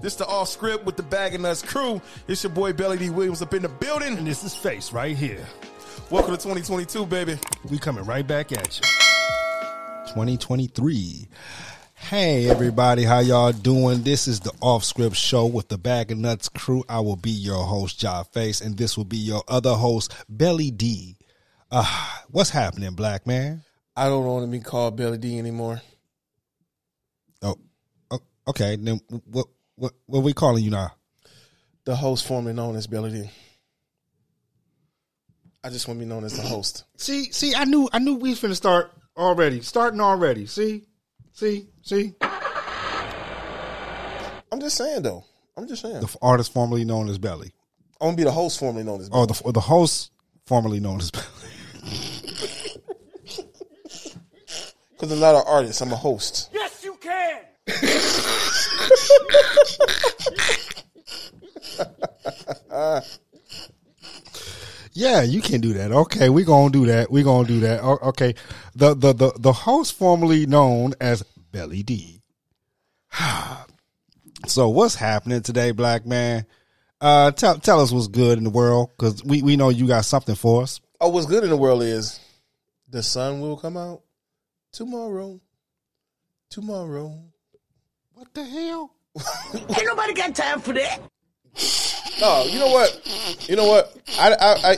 This the off script with the Bag and Nuts crew. It's your boy Belly D Williams up in the building. And this is Face right here. Welcome to 2022, baby. We coming right back at you. 2023. Hey everybody, how y'all doing? This is the Off Script Show with the Bag of Nuts crew. I will be your host, Job Face, and this will be your other host, Belly D. Uh, what's happening, black man? I don't want to be called Belly D anymore. Oh, oh okay. Then what? What? What we calling you now? The host formerly known as Belly D. I just want to be known as the host. See, see, I knew, I knew we was finna start already, starting already. See, see, see. I'm just saying though. I'm just saying. The artist formerly known as Belly. I want to be the host formerly known as. Oh, Belly. Oh, the or the host formerly known as Belly. Because I'm not an artist. I'm a host. Yes, you can. Yeah, you can do that. Okay, we're gonna do that. We're gonna do that. Okay, the the the the host formerly known as Belly D. so what's happening today, black man? Uh, tell tell us what's good in the world because we we know you got something for us. Oh, what's good in the world is the sun will come out tomorrow. Tomorrow. What the hell? Ain't nobody got time for that. No, you know what? You know what? I I I,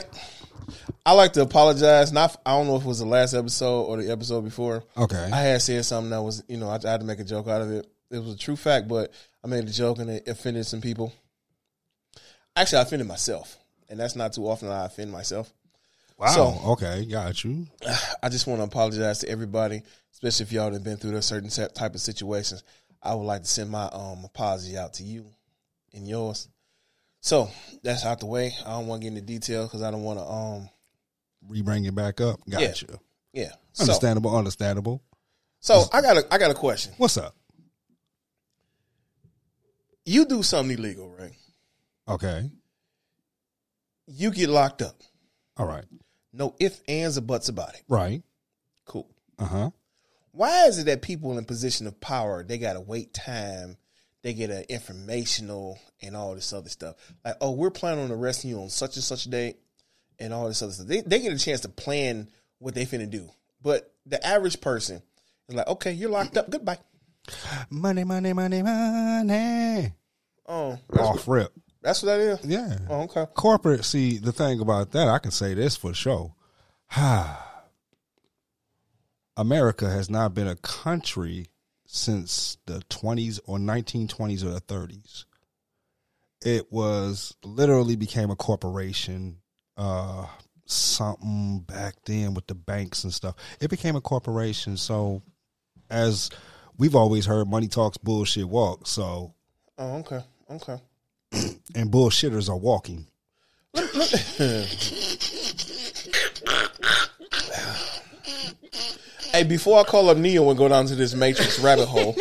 I like to apologize. Not I don't know if it was the last episode or the episode before. Okay, I had said something that was you know I, I had to make a joke out of it. It was a true fact, but I made a joke and it offended some people. Actually, I offended myself, and that's not too often I offend myself. wow. So- okay, got you. I just want to apologize to everybody, especially if y'all have been through those certain type of situations. I would like to send my um apology out to you and yours. So that's out the way. I don't want to get into detail because I don't want to. Um, Re bring it back up. Got Yeah. yeah. So, Understandable. Understandable. so I got a I got a question. What's up? You do something illegal, right? Okay. You get locked up. All right. No ifs, ands, or buts about it. Right. Cool. Uh huh. Why is it that people in position of power they gotta wait time, they get an informational and all this other stuff? Like, oh, we're planning on arresting you on such and such a date, and all this other stuff. They they get a chance to plan what they finna do, but the average person is like, okay, you're locked up. Goodbye. Money, money, money, money. Oh, that's, Off rip. that's what that is. Yeah. Oh, okay. Corporate, see, the thing about that, I can say this for sure. Ah. America has not been a country since the 20s or 1920s or the 30s. It was literally became a corporation, uh, something back then with the banks and stuff. It became a corporation. So, as we've always heard, money talks, bullshit walks. So, Oh, okay. Okay. and bullshitters are walking. Hey, before I call up Neo and go down to this Matrix rabbit hole,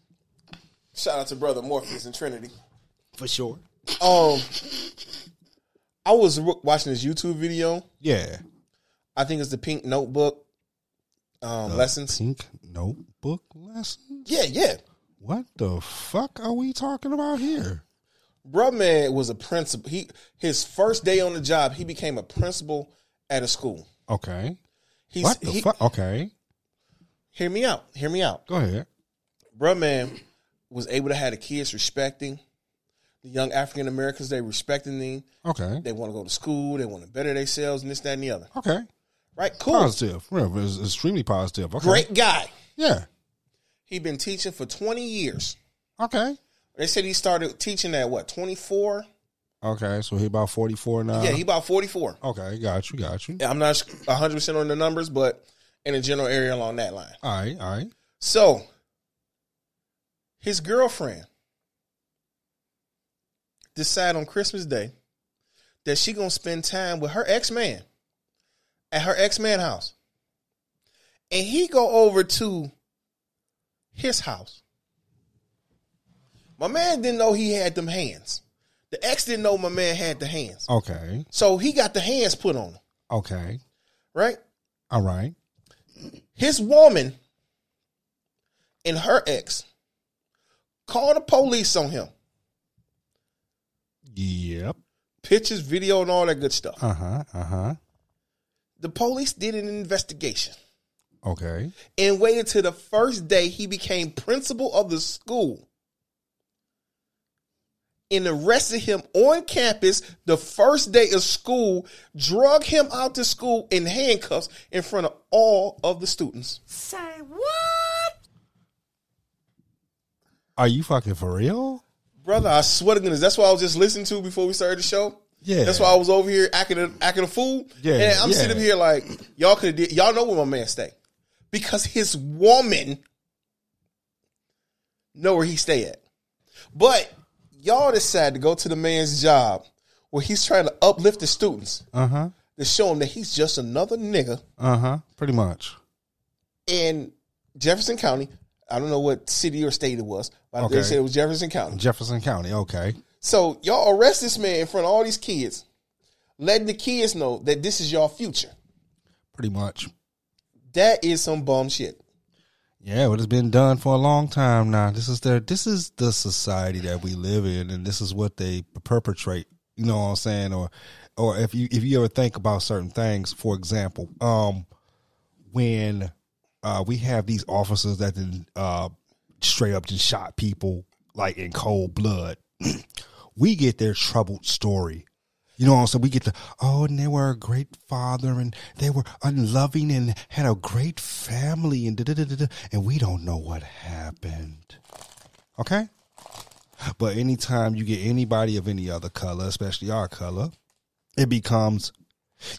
shout out to brother Morpheus and Trinity. For sure. Um, I was watching this YouTube video. Yeah. I think it's the Pink Notebook um, lessons. Pink notebook lessons? Yeah, yeah. What the fuck are we talking about here? Bruh man was a principal. He his first day on the job, he became a principal at a school. Okay. He's What the he, fuck? Okay. hear me out. Hear me out. Go ahead. Bruh man was able to have the kids respecting the young African Americans. They respecting them. Okay. They want to go to school. They want to better themselves and this, that, and the other. Okay. Right? Cool. Positive. Yeah, it's extremely positive. Okay. Great guy. Yeah. He been teaching for 20 years. Okay. They said he started teaching at what, 24? Okay. So he about 44 now? yeah, he about 44. Okay. Got you. Got you. I'm not 100% on the numbers, but in a general area along that line. All right. All right. So, his girlfriend decided on Christmas Day that she gonna spend time with her ex man at her ex man house, and he go over to his house. My man didn't know he had them hands. The ex didn't know my man had the hands, Okay. so he got the hands put on him. Okay. Right? All right. his woman and her ex called the police on him. Yep. Pictures, video, and all that good stuff. Uh huh. Uh huh. The police did an investigation Okay. and waited till the first day he became principal of the school and arrested him on campus the first day of school, drug him out to school in handcuffs in front of all of the students. Say what? Are you fucking for real? Brother, I swear to goodness, that's what I was just listening to before we started the show. Yeah. That's why I was over here acting a, acting a fool. Yeah, And I'm yeah. sitting here like, y'all could have y'all know where my man stay. Because his woman know where he stay at. But y'all decide to go to the man's job where he's trying to uplift the students Uh huh. to show him that he's just another nigga Uh huh. Pretty much. in Jefferson County. I don't know what city or state it was, but Okay. they said it was Jefferson County. Jefferson County. Okay. So y'all arrest this man in front of all these kids, letting the kids know that this is your future. Pretty much. That is some bum shit. Yeah, but it's been done for a long time now. This is their this is the society that we live in and this is what they perpetrate. You know what I'm saying? Or or if you if you ever think about certain things, for example, um when uh we have these officers that then uh straight up just shot people like in cold blood, we get their troubled story. You know, so we get the oh, and they were a great father, and they were unloving, and had a great family, and da da da da, and we don't know what happened. Okay, but anytime you get anybody of any other color, especially our color, it becomes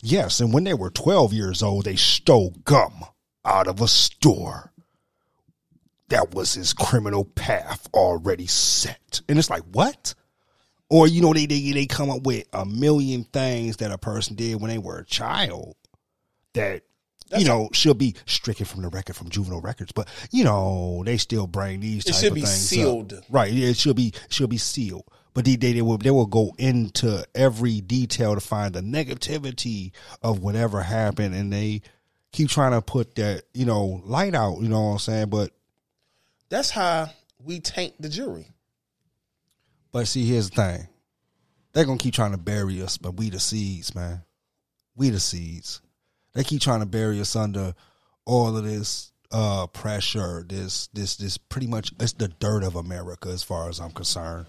yes. And when they were twelve years old, they stole gum out of a store. That was his criminal path already set, and it's like what? Or you know they they they come up with a million things that a person did when they were a child that you know should be stricken from the record from juvenile records, but you know they still bring these. It type should of be things up. sealed. right? Yeah, it should be should be sealed. But they they, they will they will go into every detail to find the negativity of whatever happened, and they keep trying to put that you know light out. You know what I'm saying? But That's how we taint the jury. But see, here's the thing. They're gonna keep trying to bury us, but we the seeds, man. We the seeds. They keep trying to bury us under all of this uh pressure, this this this pretty much it's the dirt of America as far as I'm concerned.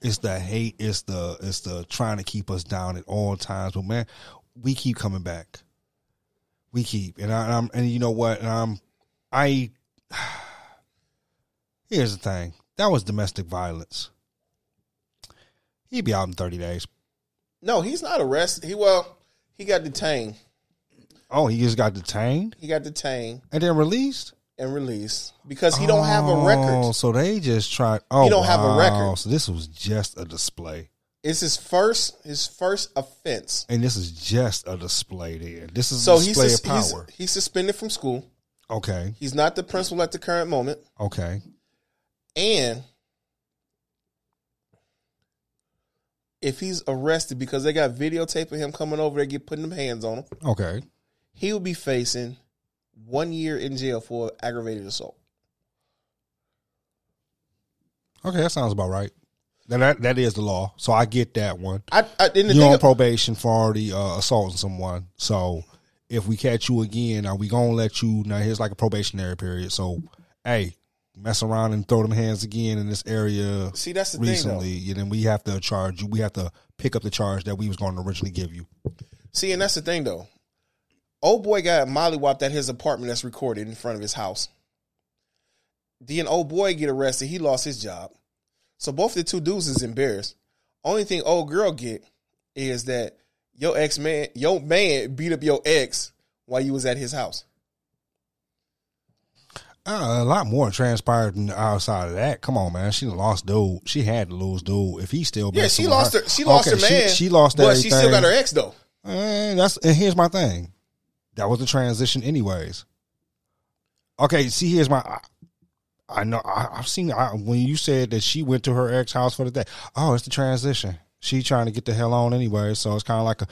It's the hate, it's the it's the trying to keep us down at all times. But man, we keep coming back. We keep. And I, I'm and you know what? And I'm I here's the thing. That was domestic violence. He'd be out in 30 days. No, he's not arrested. He well, he got detained. Oh, he just got detained He got detained and then released? and released because he don't have a Oh, record. so they just tried. Oh, He don't have a record. So this was just a display. It's his first his first offense. And this is just a display there. This is So a he's, display sus- of he's he's suspended from school. okay. He's not the principal at the current moment, Okay. and if he's arrested because they got videotape of him coming over there, get putting them hands on him, Okay. he will be facing one year in jail for aggravated assault. Okay, that sounds about right. Now that that is the law. So I get that one. I, I You're on probation for already uh, assaulting someone. So if we catch you again, are we gonna let you? Now here's like a probationary period. So hey, mess around and throw them hands again in this area. See, that's the thing recently, and then we have to charge you. We have to pick up the charge that we was going to originally give you. see, and that's the thing though. Old boy got mollywopped at his apartment that's recorded in front of his house. Then old boy get arrested. He lost his job. So both the two dudes is embarrassed. Only thing old girl get is that your ex man, your man beat up your ex while you was at his house. Uh, a lot more transpired than outside of that. Come on, man. She lost dude. She had to lose dude. If he still Yeah, she lost her. She lost Okay, her man. She, she lost that. but everything. she still got her ex though. And that's and here's my thing. That was the transition, anyways. Okay, see, here's my. I, I know I, I've seen I, when you said that she went to her ex house for the day. Oh, it's the transition. She trying to get the hell on anyway, so it's kind of like a.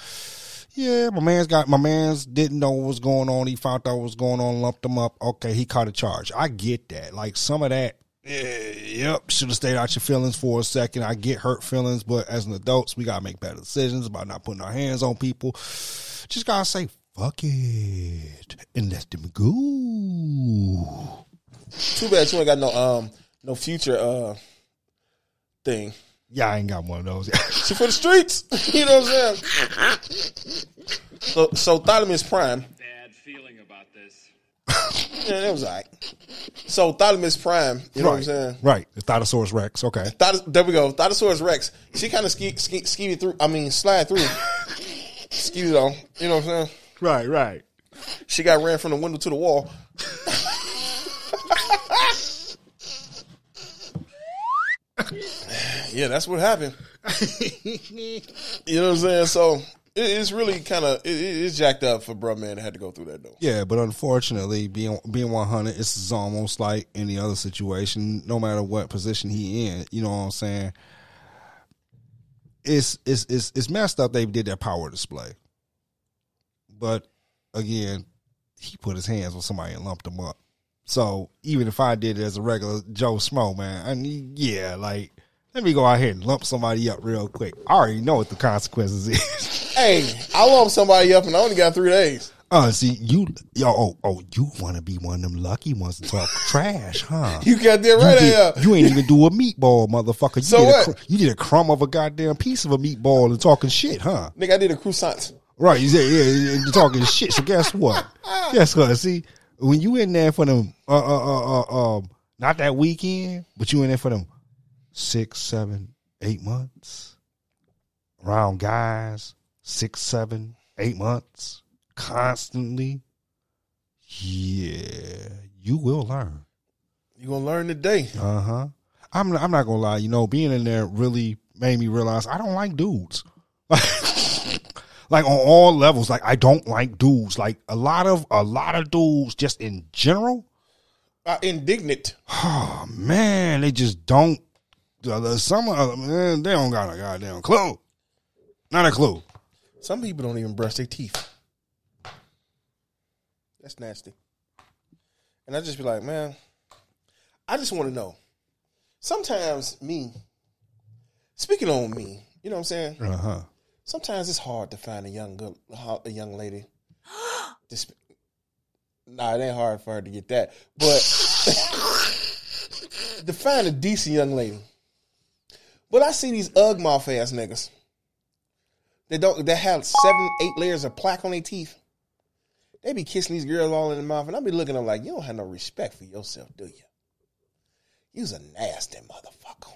Yeah, my man's got my man's didn't know what was going on. He found out what was going on, lumped him up. Okay, he caught a charge. I get that. Like some of that Yeah, yep. Should have stayed out your feelings for a second. I get hurt feelings, but as an adults, we gotta make better decisions about not putting our hands on people. Just gotta say fuck it and let them go. Too bad you ain't got no um no future uh thing. Yeah, I ain't got one of those. She for the streets. you know what I'm saying? So so Thalamus Prime. Bad feeling about this. Yeah, that was all right. So Thalamus Prime, you know what I'm saying? right. The Thotosaurus Rex. Okay. Thot- there we go. Thotosaurus Rex. She kind of ski, ski, skied through. I mean, slide through. skied on. You know what I'm saying? Right, right. She got ran from the window to the wall. Yeah, that's what happened. you know what I'm saying? So it, it's really kind of it, it's jacked up for bruh man that had to go through that though. Yeah, but unfortunately, being being one hundred, it's almost like any other situation. No matter what position he in, you know what I'm saying. It's it's it's it's messed up. They did that power display, but again, he put his hands on somebody and lumped them up. So even if I did it as a regular Joe Smo, man, I mean, yeah, like let me go out here and lump somebody up real quick. I already know what the consequences is. Hey, I lump somebody up and I only got three days. Uh, see, you, yo, oh, oh, you want to be one of them lucky ones to talk trash, huh? You got that You, right did- there. you ain't even do a meatball, motherfucker. You So did what? A, you did a crumb of a goddamn piece of a meatball and talking shit, huh? Nigga, I did a croissant. Right? You said, yeah, yeah, you're talking shit. So guess what? guess what? See, when you in there for them, uh, uh, uh, uh, um, not that weekend, but you in there for them six, seven, eight months around guys, six, seven, eight months constantly. Yeah, you will learn. You gonna learn today. Uh huh. I'm I'm not gonna lie. You know, being in there really made me realize I don't like dudes. like on all levels. Like I don't like dudes. Like a lot of a lot of dudes, just in general. Uh, indignant. Oh man, they just don't. Uh, Some of them, man, they don't got a goddamn clue. Not a clue. Some people don't even brush their teeth. That's nasty. And I just be like, man, I just want to know. Sometimes me, speaking on me, you know what I'm saying? Uh huh. Sometimes it's hard to find a young girl, a young lady. This, nah, it ain't hard for her to get that, but to find a decent young lady. But I see these ugg mouth ass niggas. They don't. They have seven, eight layers of plaque on their teeth. They be kissing these girls all in the mouth, and I be looking at them like, you don't have no respect for yourself, do you? You's a nasty motherfucker.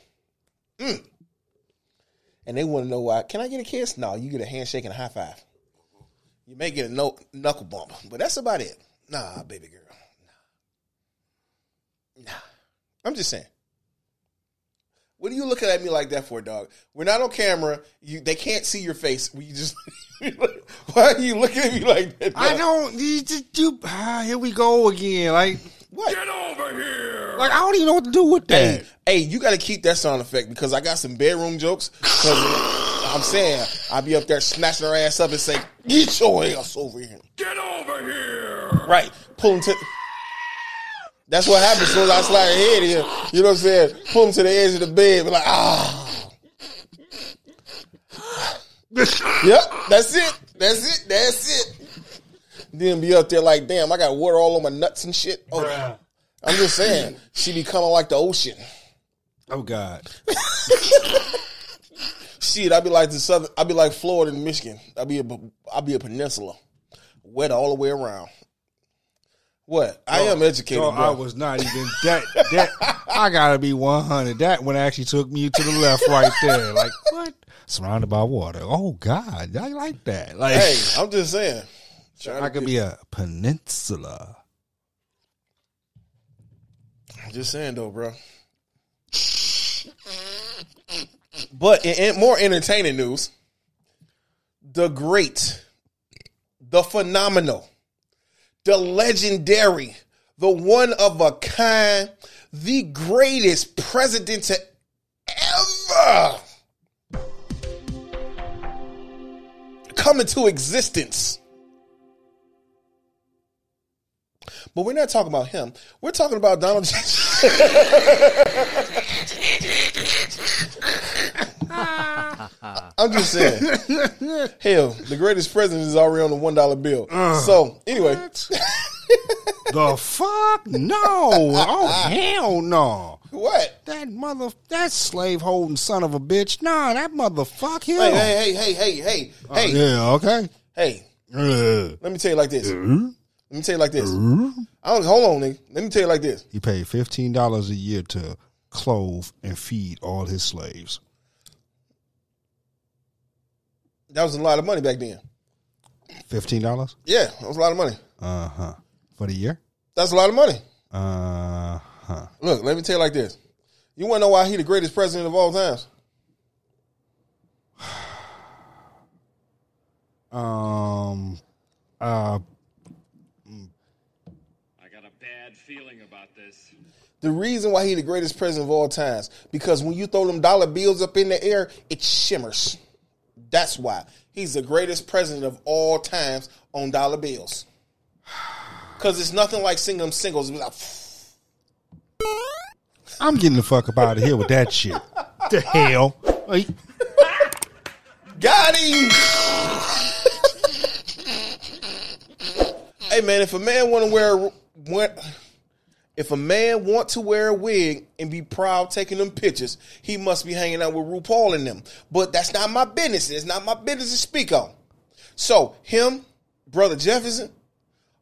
Mm. And they want to know why. Can I get a kiss? No, you get a handshake and a high five. You may get a no, knuckle bump, but that's about it. Nah, baby girl. Nah. Nah. I'm just saying. What are you looking at me like that for, dog? We're not on camera. You they can't see your face. We just why are you looking at me like that? I don't. You, just- you, ah, here we go again. Like, What? Get over here! like I don't even know what to do with that. Hey, hey, you got to keep that sound effect because I got some bedroom jokes. Because I'm saying I'll be up there snatching her ass up and say, "Get your ass over here!" Get over here! Right, pull him to. That's what happens as soon as I slide her head in. You know what I'm saying? Pull him to the edge of the bed, be like, ah. yep, that's it. That's it. That's it. Then be up there like, damn, I got water all on my nuts and shit. Oh, I'm just saying, she be coming like the ocean. Oh God. Shit, I'd be like the southern. I'd be like Florida and Michigan. I'd be a, I'd be a peninsula, wet all the way around. What? I am educated, bro. I was not even that. That I gotta be one hundred. That one actually took me to the left right there. Like what? Surrounded by water. Oh God, I like that. Like hey, I'm just saying. I could get- be a peninsula. I'm just saying though, bro. But in, in more entertaining news, the great, the phenomenal, the legendary, the one of a kind, the greatest president to ever come into existence. But we're not talking about him. We're talking about Donald J. I'm just saying. Hell, the greatest president is already on the one dollar bill. so anyway, the fuck? No. Oh hell no. what? That mother that slave holding son of a bitch. Nah, that motherfucker. Hey, hey, hey, hey, hey, hey, hey, Yeah, okay. hey. Uh, Let me tell you like this. Let me tell you like this. I don't, hold on, nigga. Let me tell you like this. he paid fifteen dollars a year to clothe and feed all his slaves. That was a lot of money back then. Fifteen dollars? Yeah, that was a lot of money. Uh huh. For the year? That's a lot of money. Uh huh. Look, let me tell you like this. You want to know why he the greatest president of all times? Um uh I got a bad feeling about this. The reason why he the greatest president of all times because when you throw them dollar bills up in the air, it shimmers. That's why he's the greatest president of all times on dollar bills. Cause it's nothing like singing them singles. Like, I'm getting the fuck up out of here with that shit. the hell? Got him. hey man, if a man want to wear want, if a man want to wear a wig and be proud taking them pictures, he must be hanging out with RuPaul and them. But that's not my business. It's not my business to speak on. So him, brother Jefferson,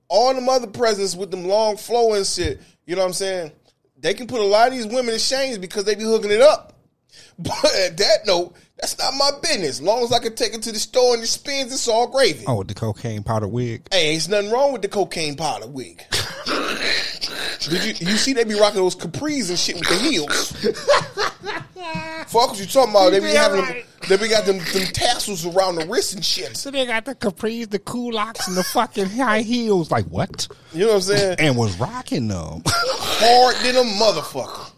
all them other presidents with them long flowing shit. You know what I'm saying? They can put a lot of these women in shame because they be hooking it up. But at that note, that's not my business. As long as I can take it to the store and it spins, it's all gravy. oh, with the cocaine powder wig. Hey, ain't nothing wrong with the cocaine powder wig. Did you you see they be rocking those capris and shit with the heels? Fuck what you talking about? They be having them, they be got them, them tassels around the wrist and shit. So they got the capris, the culottes, and the fucking high heels. Like what? You know what I'm saying? And was rocking them. Hard than a motherfucker.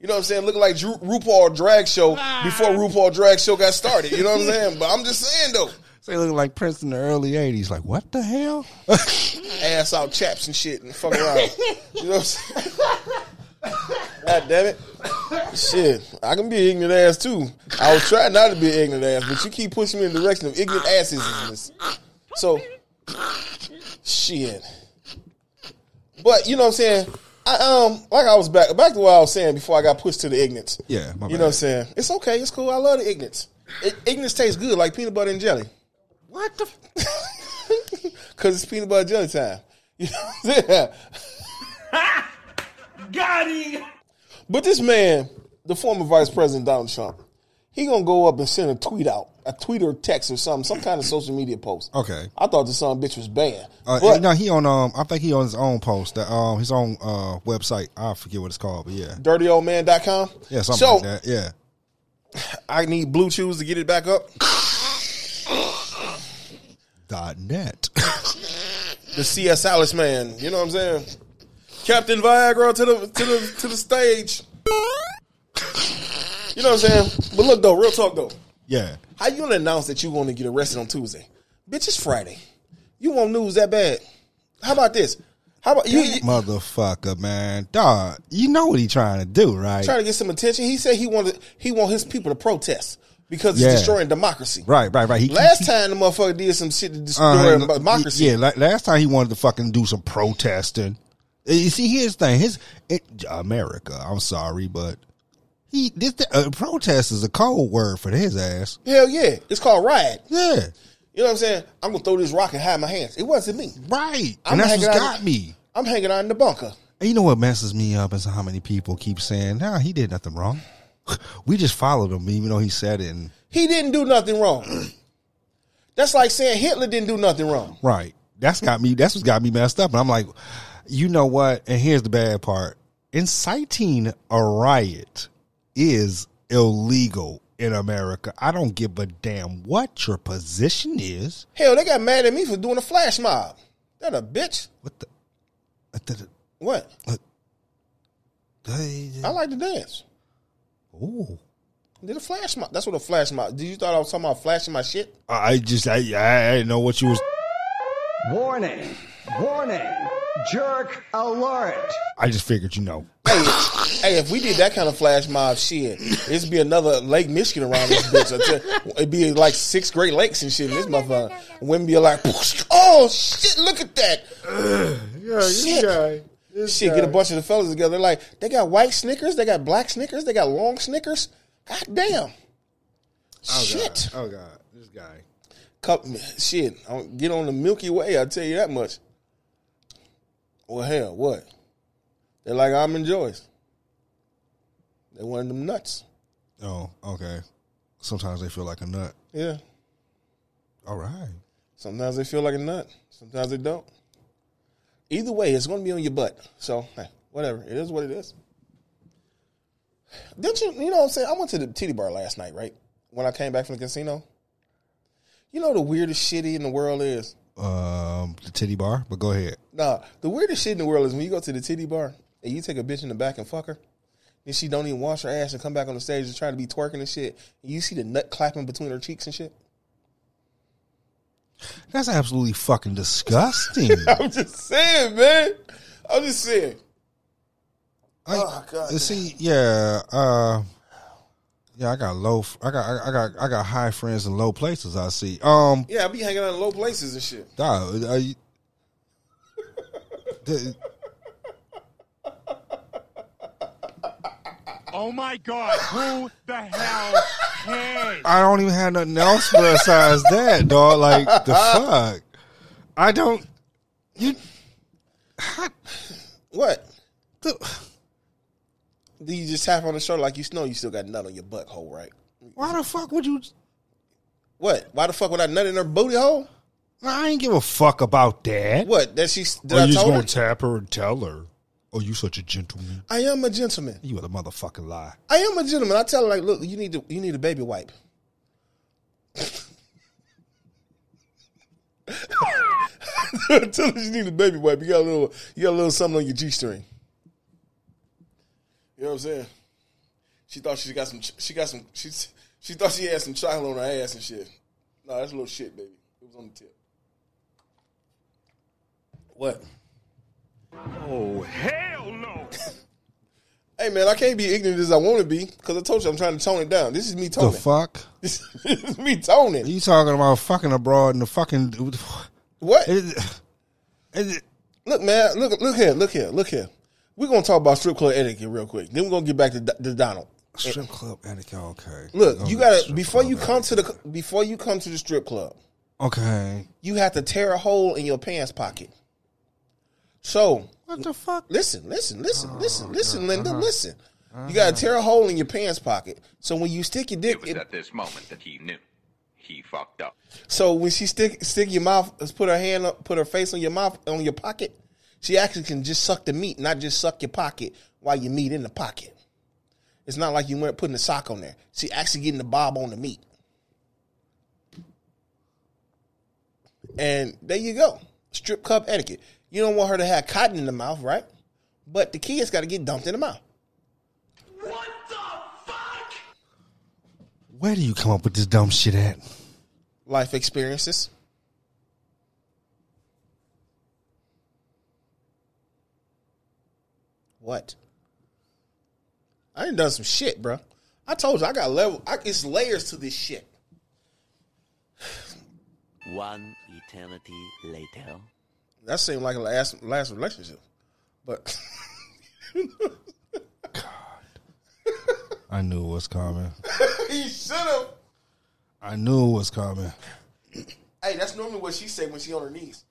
You know what I'm saying? Looking like Drew, RuPaul drag show before RuPaul drag show got started. You know what I'm saying? But I'm just saying though, so they looking like Prince in the early '80s. Like what the hell? ass out chaps and shit and fuck around. You know what I'm saying? God damn it. Shit. I can be an ignorant ass too. I was trying not to be an ignorant ass, but you keep pushing me in the direction of ignorant asses. So shit. But you know what I'm saying? I um like I was back back to what I was saying before I got pushed to the ignorance. Yeah, my You know what I'm saying? It's okay, it's cool. I love the ignorance. It, ignorance tastes good like peanut butter and jelly. What the? Cause it's peanut butter jelly time. You know what I'm saying? Got him! But this man, the former Vice President Donald Trump, he gonna go up and send a tweet out, a tweet or text or something, some kind of social media post. Okay. I thought the son bitch was bad. Uh, but no, he on um. I think he on his own post. That um, his own uh website. I forget what it's called, but yeah, dirtyoldman.com. yeah, something so, like that. Yeah. I need blue chews to get it back up. Dot net. The Cialis man, you know what I'm saying? Captain Viagra to the to the to the stage. You know what I'm saying? But look though, real talk though. yeah. How you gonna announce that you want to get arrested on Tuesday? Bitch, it's Friday. You want news that bad? How about this? How about you, you Motherfucker, man, dog. You know what he trying to do, right? trying to get some attention? He said he wanted he want his people to protest because it's Yeah. destroying democracy. right, right, right. He Last time the motherfucker did some shit to destroy Uh, democracy. Yeah, la- last time he wanted to fucking do some protesting. Uh, You see, here's the thing. His it, America. I'm sorry, but he this uh, protest is a cold word for his ass. Hell yeah. It's called riot. Yeah, You know what I'm saying? I'm gonna throw this rock and hide my hands. It wasn't me. right. I'm and that's out- got me. I'm hanging out in the bunker. And you know what messes me up is how many people keep saying, "Nah, he did nothing wrong." We just followed him, even though he said it. And, He didn't do nothing wrong. That's like saying Hitler didn't do nothing wrong. right. That's got me. That's what's got me messed up. And I'm like, you know what? And here's the bad part: inciting a riot is illegal in America. I don't give a damn what your position is. Hell, they got mad at me for doing a flash mob. That a bitch. What the? Uh, what the- What? they- I like to dance. Ooh. Did a flash mob. That's what a flash mob. Did you thought I was talking about flashing my shit? I just I, I didn't know what you was. Warning! Warning! Jerk alert. I just figured, you know. Hey, hey, if we did that kind of flash mob shit, it'd be another Lake Michigan around this bitch. It'd be like six Great Lakes and shit. in this motherfucker, women be like, "Oh shit, look at that!" shit, shit. Get a bunch of the fellas together. They're like, they got white Snickers, they got black Snickers, they got long Snickers. Oh, god damn. shit. Oh god, this guy. Cup, shit. Get on the Milky Way. I'll tell you that much. Well, hell, what? They're like almond joys. They wanted them nuts. Oh, okay. Sometimes they feel like a nut. Yeah. All right. Sometimes they feel like a nut. Sometimes they don't. Either way, it's going to be on your butt. So, hey, whatever. It is what it is. Didn't you, you know what I'm saying? I went to the titty bar last night, right? When I came back from the casino. You know the weirdest shit in the world is? Um, the titty bar, but go ahead. Nah, the weirdest shit in the world is when you go to the titty bar and you take a bitch in the back and fuck her. Then she don't even wash her ass and come back on the stage and try to be twerking and shit. And you see the nut clapping between her cheeks and shit. That's absolutely fucking disgusting. I'm just saying, man. I'm just saying. I, Oh, God see, yeah, uh, yeah, I got low, I got, I got, I got high friends in low places. I see. Um, Yeah, I be hanging out in low places and shit. dog, Oh my god, who the hell cares? I don't even have nothing else besides that, dog. Like the fuck, I don't. You, What? the, Do you just tap on the shoulder like you know you still got nut on your butthole, right? why the fuck would you? What? Why the fuck would I nut in her booty hole? I ain't give a fuck about that. What? That she did Or I you just told gonna her? tap her and tell her? Oh, you such a gentleman. I am a gentleman. You are a motherfucking lie. I am a gentleman. I tell her like, look, you need to you need a baby wipe. tell her you need a baby wipe. You got a little you got a little something on your G string. You know what I'm saying? She thought she got some she got some she she thought she had some chocolate on her ass and shit. No, that's a little shit, baby. It was on the tip. What? Oh, hell no! Hey man, I can't be ignorant as I want to be because I told you I'm trying to tone it down. This is me toning. The fuck? This is me toning. You talking about fucking abroad and the fucking? What? It, it, Look, man. Look, look here. Look here. Look here. We're gonna talk about strip club etiquette real quick. Then we're gonna get back to, to Donald. strip club etiquette. Okay. Look, you gotta before you come to the before you come to the strip club, Okay. you have to tear a hole in your pants pocket. So What the fuck? listen, listen, listen, listen, listen, Linda, Uh-huh. listen. You gotta tear a hole in your pants pocket. So when you stick your dick, It was in, at this moment that he knew. He fucked up. so when she stick stick your mouth, put her hand up, put her face on your mouth on your pocket, she actually can just suck the meat, not just suck your pocket while your meat in the pocket. It's not like you weren't putting a sock on there. She actually getting the bob on the meat. And there you go. Strip club etiquette. You don't want her to have cotton in the mouth, right? But the kids got to get dumped in the mouth. What the fuck? Where do you come up with this dumb shit at? Life experiences. What? I ain't done some shit, bro. I told you I got level. I, it's layers to this shit. One eternity later. That seemed like a last last relationship, but God, I knew it was coming. he should have. I knew it was coming. Hey, that's normally what she said when she on her knees.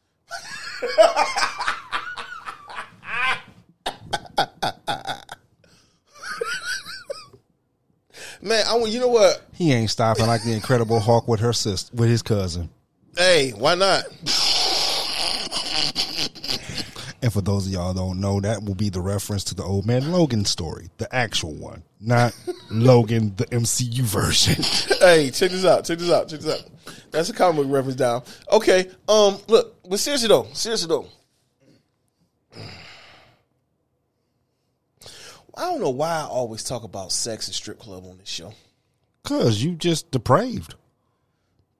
Man, I want you know what? He ain't stopping like the Incredible Hulk with her sister, with his cousin. Hey, why not? And for those of y'all don't know, that will be the reference to the old man Logan story, the actual one, not Logan, the MCU version. hey, check this out. Check this out. Check this out. That's a comic book reference down. Okay. Um, look, but seriously though, seriously though. I don't know why I always talk about sex and strip club on this show. Cause you just depraved.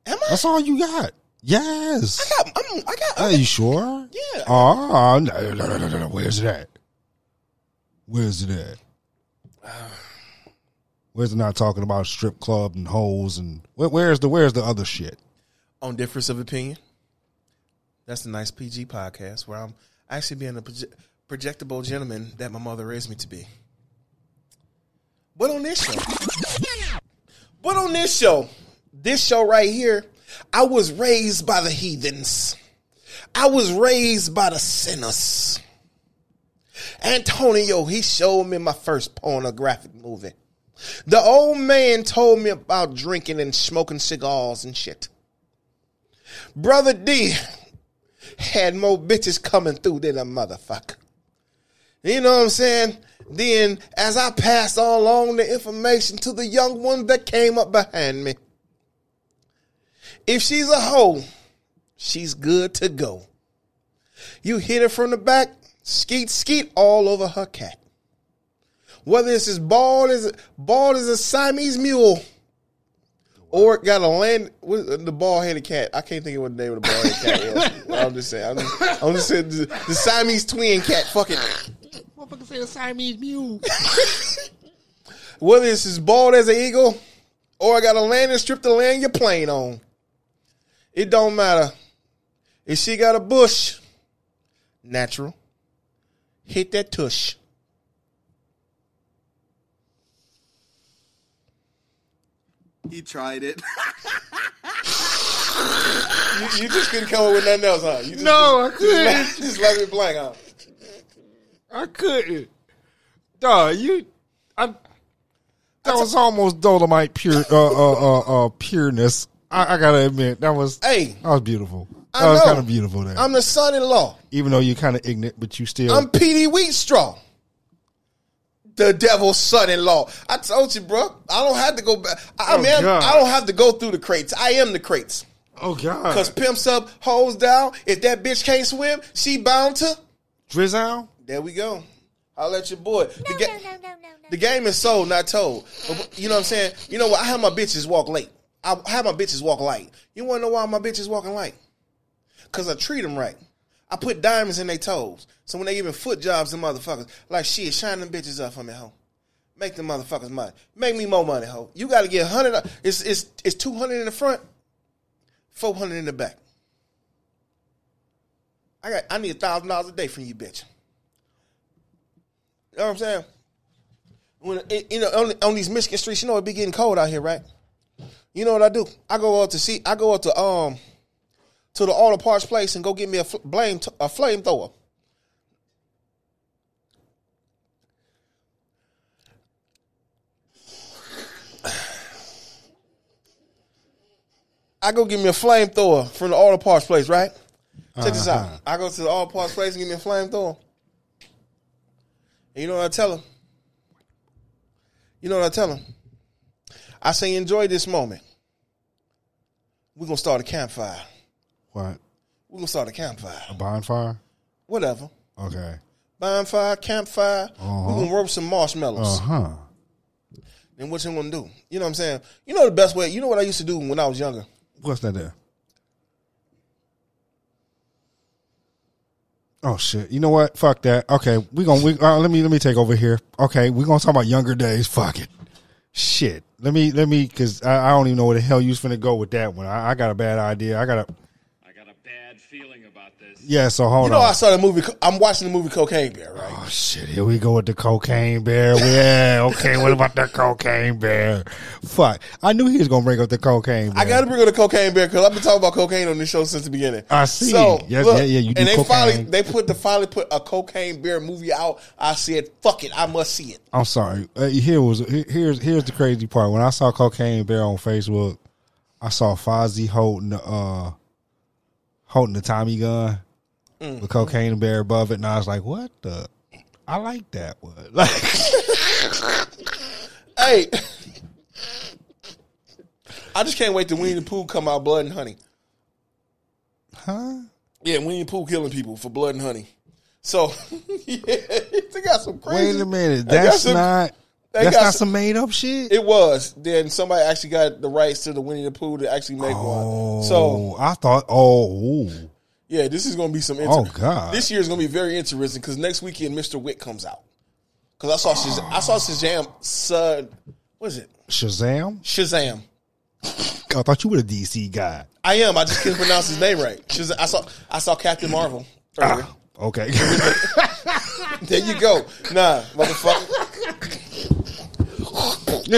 Am I? That's all you got. Yes. I got. I'm, I got. Are you sure? Yeah. Oh, no, no, no, no. Where's it at? Where's it at? Where's it not talking about strip club and holes and where, where's the where's the other shit? on difference of opinion. That's a nice PG podcast where I'm actually being a proje- projectable gentleman that my mother raised me to be. But on this show, but on this show, this show right here, I was raised by the heathens. I was raised by the sinners. Antonio, he showed me my first pornographic movie. The old man told me about drinking and smoking cigars and shit. Brother D had more bitches coming through than a motherfucker. You know what I'm saying? Then, as I passed on along the information to the young one that came up behind me, if she's a hoe, she's good to go. You hit her from the back, skeet skeet all over her cat. Whether it's as bald as bald as a Siamese mule, or got a land the bald headed cat. I can't think of what the name of the bald headed cat was. I'm just saying. I'm just, I'm just saying the, the Siamese twin cat. Fucking Motherfucker say a Siamese mule. whether it's as bald as an eagle, or I got a landing strip to land your plane on. It don't matter. If she got a bush, natural. Hit that tush. He tried it. You, you just couldn't come up with nothing else, huh? You just, No, I just, couldn't. Just, just left it blank, huh? I couldn't. Dog, you I that was almost Dolomite pure uh uh uh, uh pureness. I, I gotta admit, that was Hey, that was beautiful. That I was kind of beautiful there. I'm the son-in-law. Even though you're kind of ignorant, but you still I'm Petey Wheatstraw, the devil's son-in-law. I told you, bro. I don't have to go back. I, I Oh, mean, I'm- God. I don't have to go through the crates. I am the crates. Oh god. Cause pimps up, hoes down. If that bitch can't swim, she bound to. Drizzle? There we go. I'll let your boy. No, The, ga- the game is sold, not told. But, you know what I'm saying? You know what? I have my bitches walk late. I have my bitches walk light. You want to know why my bitches walking light? Cause I treat them right. I put diamonds in their toes. So when they giving foot jobs to motherfuckers, like shit, shine them bitches up for me, ho. Make them motherfuckers money. Make me more money, ho. You got to get hundred. It's it's it's two hundred in the front, four hundred in the back. I got. I need a thousand dollars a day from you, bitch. You know what I'm saying? When it, you know on, on these Michigan streets, you know it be getting cold out here, right? You know what I do? I go out to see. I go out to um to the auto parts place and go get me a fl- blame a flamethrower. I go get me a flamethrower from the auto parts place, right? Check this out. I go to the auto parts place and get me a flamethrower. And you know what I tell him? You know what I tell him? I say, enjoy this moment. We're gonna start a campfire. What? We're gonna start a campfire. A bonfire? Whatever. Okay. Bonfire, campfire. We're gonna roast some marshmallows. Uh huh. And what you gonna do? You know what I'm saying? You know the best way. You know what I used to do when I was younger. What's that there? Oh shit! You know what? Fuck that. Okay, we gonna we uh, let me let me take over here. Okay, we gonna talk about younger days. Fuck it. Shit. Let me let me because I, I don't even know where the hell you finna go with that one. I, I got a bad idea. I got a I got a bad feeling about this. Yeah. So hold on. You know on. I saw the movie. I'm watching the movie Cocaine Bear, right? Oh shit! Here we go with the cocaine bear. Yeah, okay. What about the cocaine bear? Fuck! I knew he was gonna bring up the cocaine bear. I got to bring up the Cocaine Bear because I've been talking about cocaine on this show since the beginning. I see. So Yes, look, yeah, yeah, you do and they cocaine. finally they put the finally put a Cocaine Bear movie out. I said, "Fuck it, I must see it." I'm sorry. Uh, here was here's here's the crazy part. When I saw Cocaine Bear on Facebook, I saw Fozzie holding the uh holding the Tommy gun Mm. with Cocaine Bear above it, and I was like, "What the." I like that one. Like, Hey, I just can't wait to Winnie the Pooh come out, Blood and Honey. huh? Yeah, Winnie the Pooh killing people for blood and honey. So yeah, they got some crazy. Wait a minute. That's some- not. They That's got not some- some made up shit. It was. Then somebody actually got the rights to the Winnie the Pooh to actually make oh, one. So I thought, oh, ooh. Yeah, this is going to be some. Oh, God. This year is going to be very interesting because next weekend Mr. Wick comes out. Because I saw Shaz- I saw Shazam. Son, what is it? Shazam. Shazam. I thought you were a DC guy. I am. I just couldn't pronounce his name right. Shazam. I saw. I saw Captain Marvel. earlier. Ah, okay. There you go. Nah, motherfucker.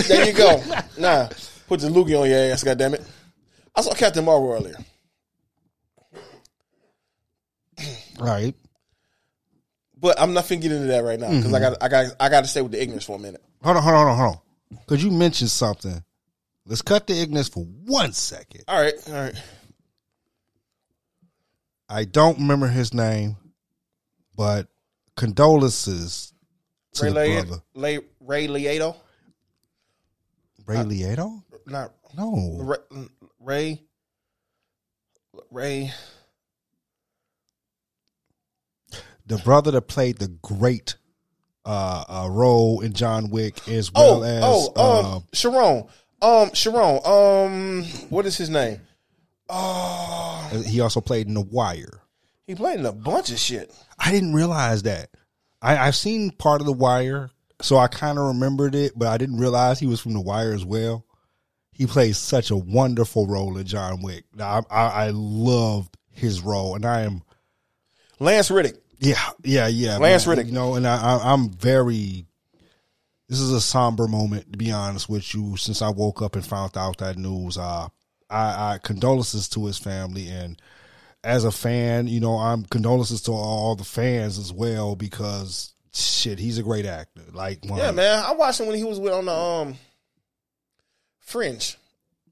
there you go. Nah, put the loogie on your ass. goddamn it. I saw Captain Marvel earlier. All right. But I'm not finna get into that right now because I mm-hmm. got I got I got to stay with the ignorance for a minute. Hold on, hold on, hold on, hold on. Because you mentioned something. Let's cut the ignorance for one second. All right, all right. I don't remember his name, but condolences to Ray the brother. Ray Liotta, Ray Liotta? not No. Ray, Ray. Ray. The brother that played the great uh, uh, role in John Wick as well Oh, as oh, um, uh, Charon. Um, Charon. Um, what is his name? Oh, he also played in The Wire. he played in a bunch of shit. I didn't realize that. I, I've seen part of The Wire, so I kind of remembered it, but I didn't realize he was from The Wire as well. He plays such a wonderful role in John Wick. Now, I, I, I loved his role, and I am Lance Reddick. Yeah, yeah, yeah. Lance man. Reddick. You know, and I, I, I'm very. This is a somber moment, to be honest with you. Since I woke up and found out that news, uh, I, I condolences to his family, and as a fan, you know, I'm condolences to all the fans as well because shit, he's a great actor. Like, Yeah, man. I watched him when he was with on the um Fringe.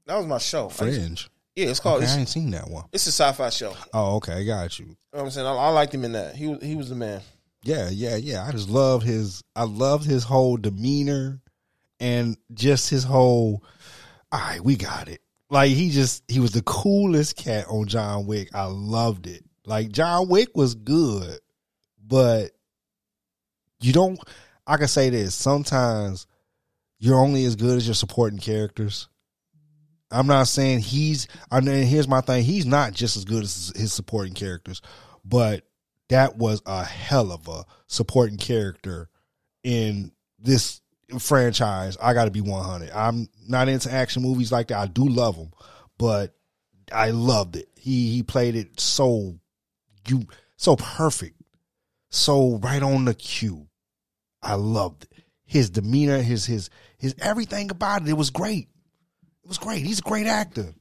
That was my show. Fringe. Yeah, it's called. Okay, I ain't seen that one. it's a sci-fi show. Oh, okay, I got you. You know what I'm saying? I, I liked him in that. He was he was the man. Yeah, yeah, yeah. I just love his. I loved his whole demeanor, and just his whole. All right, we got it. Like he just he was the coolest cat on John Wick. I loved it. Like John Wick was good, but you don't. I can say this. Sometimes you're only as good as your supporting characters. I'm not saying he's. I mean, here's my thing. He's not just as good as his supporting characters, but that was a hell of a supporting character in this franchise. I got to be 100. I'm not into action movies like that. I do love them, but I loved it. He he played it so you so perfect, so right on the cue. I loved it. His demeanor, his his his everything about it. It was great. It was great. He's a great actor.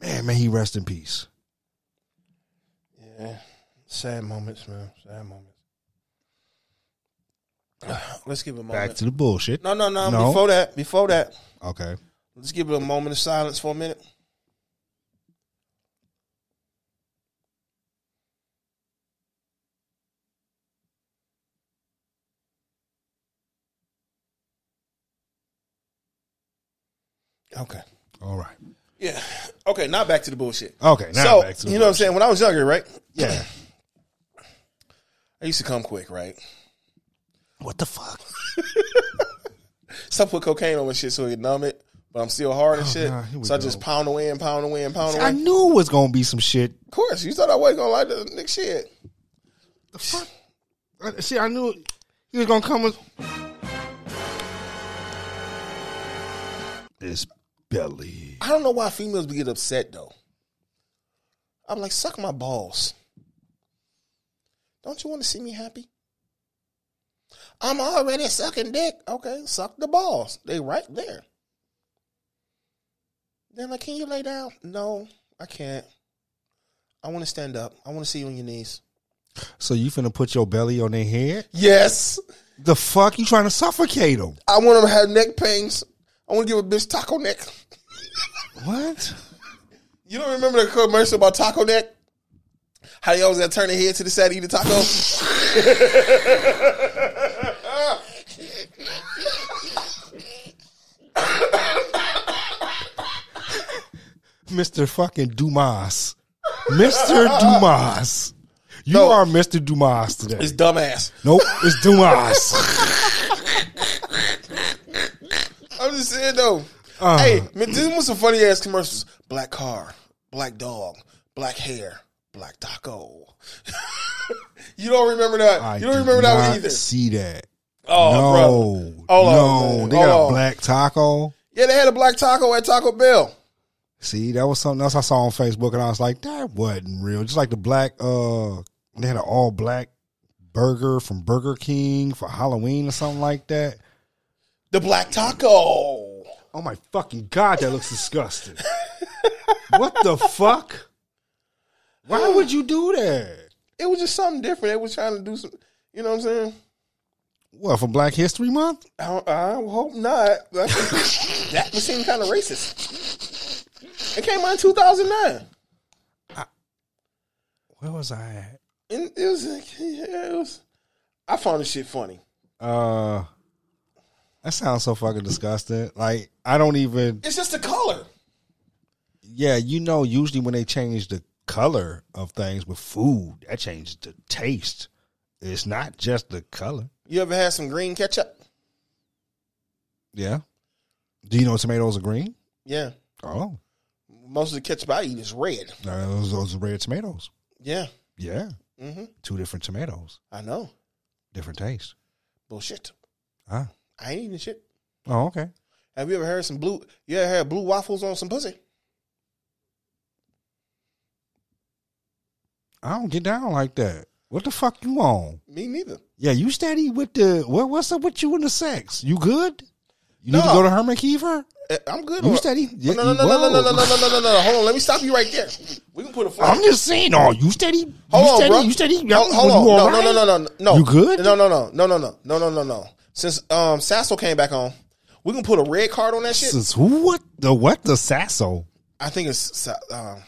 Man, may he rest in peace. Yeah. Sad moments, man. Sad moments. Let's give it a moment. Back to the bullshit. no, no, no, No. Before that, before that, Okay. let's give it a moment of silence for a minute. Okay. All right. Yeah. Okay. Now back to the bullshit. Okay. Now so back to the you know what I'm saying? When I was younger, right? Yeah. I used to come quick, right? What the fuck? So I put cocaine on my shit so it numb it, but I'm still hard and Oh, shit. God, here we so I go. just pound away and pound away and pound away. I knew it was gonna be some shit. of course, you thought I wasn't gonna like the next shit. The fuck? See, I knew he was gonna come with this belly. I don't know why females get upset though. I'm like, suck my balls. Don't you want to see me happy? I'm already sucking dick. Okay, suck the balls. They right there. Then like, can you lay down? No, I can't. I want to stand up. I want to see you on your knees. So you finna put your belly on their head? Yes. The fuck? You trying to suffocate them? I want them to have neck pains. I want to give a bitch taco neck. What? You don't remember the commercial about taco neck? How they always got to turn their head to the side to eat the taco? Mr. fucking Dumas. Mr. Dumas. You No. are Mr. Dumas today. It's dumbass. nope, it's Dumas. just saying though. Uh. hey, man, this was some funny ass commercials. Black car, black dog, black hair, black taco. you don't remember that? I you don't remember that one either? See that? Oh, no, bro. On, no, they got on. black taco. Yeah, they had a black taco at Taco Bell. See, that was something else I saw on Facebook, and I was like, that wasn't real. Just like the black, uh, they had an all black burger from Burger King for Halloween or something like that. The black taco. Oh my fucking god, that looks disgusting. what the fuck? Why would you do that? It was just something different. They was trying to do some. You know what I'm saying? What for Black History Month? I, I hope not. that would seem kind of racist. It came out in 2009. Where was I at? And it was, yeah, it was. I found this shit funny. Uh, that sounds so fucking disgusting. Like I don't even. It's just the color. Yeah, you know, usually when they change the color of things with food, that changes the taste. It's not just the color. You ever had some green ketchup? Yeah. Do you know tomatoes are green? Yeah. Oh, Most of the ketchup I eat is red. uh, those, those are red tomatoes. Yeah. Yeah, hmm two different tomatoes, I know. different taste. Bullshit. Ah, I ain't eating shit. oh, okay. Have you ever heard some blue? You ever had blue waffles on some pussy? I don't get down like that. What the fuck you on? Me neither. Yeah, you steady with the what? What's up with you and the sex? You good? You need to go to Herman Kiefer. Eh, I'm good. You steady? Yeah, No, no, no, no, no, no, no, no, no, no, no, no. Hold on. Let me stop you right there. We can put a flag. I'm just saying, oh, you steady? You Hold on, steady? bro. You steady? Hold, hold on. No, right? no, no, no, no, no. You good? No, no, no, no, no, no, no, no, no, no. Since um Sasso came back on, we can put a red card on that shit. Since who? What the what? The Sasso? I think it's um,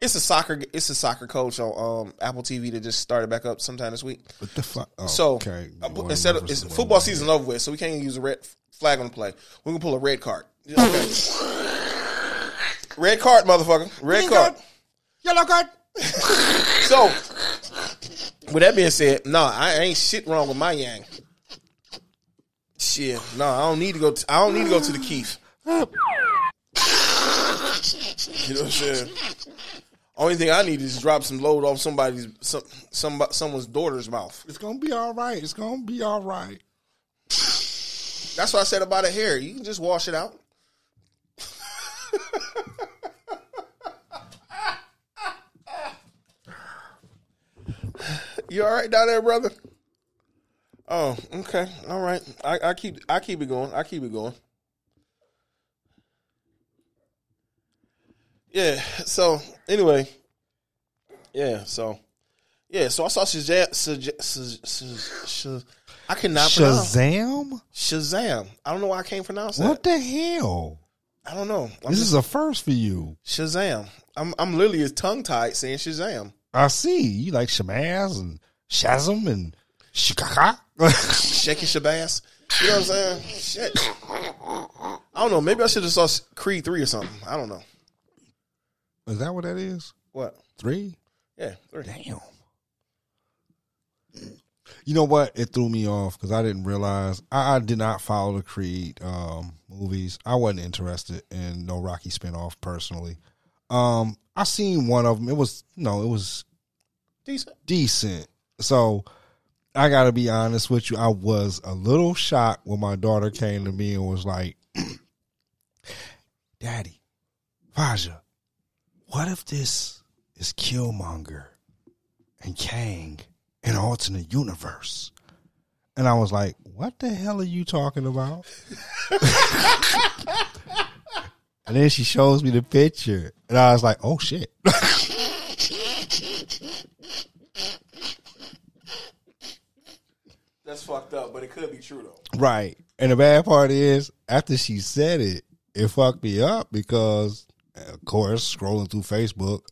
it's a soccer it's a soccer coach on um Apple TV that just started back up sometime this week. What the fuck? Oh, So okay. uh, instead of it's football season over with, so we can't even use a red flag on the play. We can pull a red card. Okay. red card, motherfucker. Red card. Yellow card. So, with that being said, no, I ain't shit wrong with my yang. Shit, no, I don't need to go. To, I don't need to go to the Keith. You know what I'm saying? Only thing I need is drop some load off somebody's some, some someone's daughter's mouth. It's gonna be all right. It's gonna be all right. That's what I said about a hair. You can just wash it out. you all right down there, brother? Oh, okay, all right. I, I keep I keep it going. I keep it going. Yeah. So anyway, yeah. So yeah. So I saw Shazam. Shazam, I cannot pronounce Shazam? Shazam. I don't know why I can't pronounce that. What the hell? I don't know. I'm This just, is a first for you. Shazam. I'm I'm literally tongue tied saying Shazam. I see. You like Shamaz and Shazam and Shikaka. Shaking Shabazz. You know what I'm saying? Shit. I don't know. Maybe I should have saw Creed three or something. I don't know. is that what that is? What? Three? Yeah. Three. Damn. You know what? It threw me off because I didn't realize I, I did not follow the Creed um, movies. I wasn't interested in no Rocky spinoff personally. Um, I seen one of them. It was no, it was Decent. decent. So I got to be honest with you. I was a little shocked when my daughter came to me and was like, "Daddy, Faja, what if this is Killmonger and Kang in an alternate universe?" And I was like, "What the hell are you talking about?" and then she shows me the picture, and I was like, "Oh shit." That's fucked up, but it could be true though. Right. And the bad part is, after she said it, it fucked me up because, of course, scrolling through Facebook,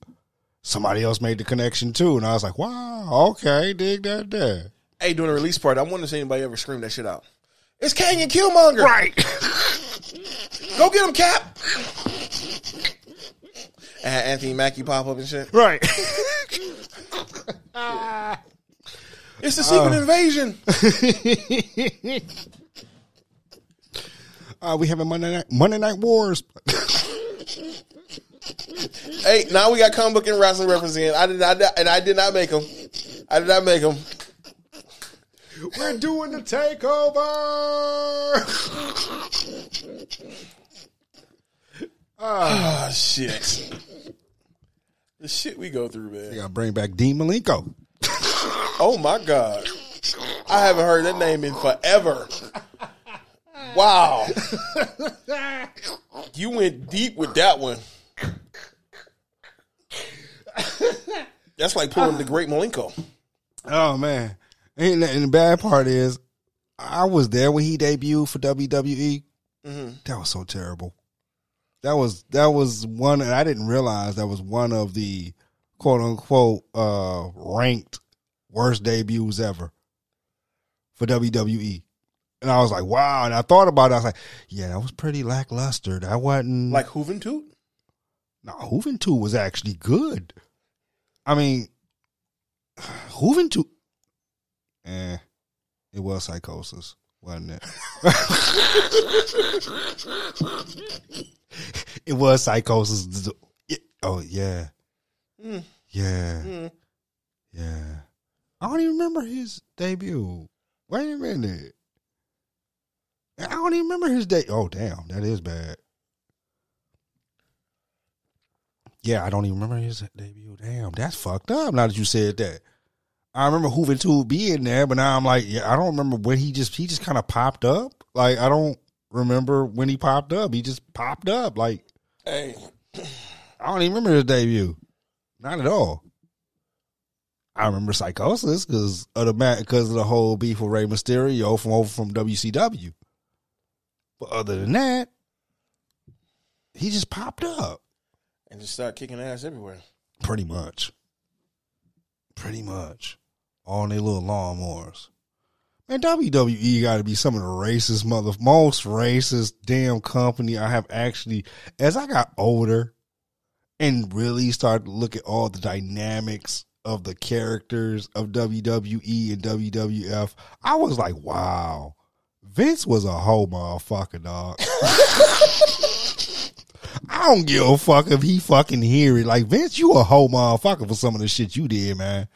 somebody else made the connection too. And I was like, wow, okay, dig that there. Hey, during the release party, I wonder if anybody ever screamed that shit out. It's Kang and Killmonger. Right. Go get him, Cap. And had Anthony Mackie pop up and shit. right. It's the secret invasion. Uh, we having Monday night Monday Night Wars. Hey, now we got comic book and wrestling representing. I did not, and I did not make them. I did not make them. We're doing the takeover. Oh shit. The shit we go through, man. You gotta bring back Dean Malenko. Oh my god. I haven't heard that name in forever. Wow. You went deep with that one. That's like pulling the great Malenko. Oh man, and, and the bad part is, I was there when he debuted for WWE. That was so terrible. That was that was one, and I didn't realize that was one of the quote unquote uh ranked worst debuts ever for WWE. And I was like, wow. And I thought about it. I was like, yeah, that was pretty lackluster. That wasn't Like Juventud? no, Juventud was actually good. I mean, Juventud, eh, it was psychosis, wasn't it? it was psychosis. It- oh yeah, Mm. yeah, Mm. yeah. I don't even remember his debut. Wait a minute. I don't even remember his day. Oh damn, that is bad. Yeah, I don't even remember his debut. Damn, that's fucked up. Now that you said that, I remember Juventud being there, but now I'm like, yeah, I don't remember when he just he just kind of popped up. Like I don't remember when he popped up. He just popped up. Like Hey, I don't even remember his debut. Not at all. I remember Psychosis because of the because of the whole beef with Rey Mysterio from over from WCW. But other than that, he just popped up. and just started kicking ass everywhere. Pretty much. Pretty much. All their little lawnmowers. Man, WWE got to be some of the racist mother, most racist damn company I have actually. As I got older and really started to look at all the dynamics of the characters of WWE and WWF, I was like, wow, Vince was a whole motherfucker, dog. I don't give a fuck if he fucking hear it. Like Vince, you a whole motherfucker for some of the shit you did, man.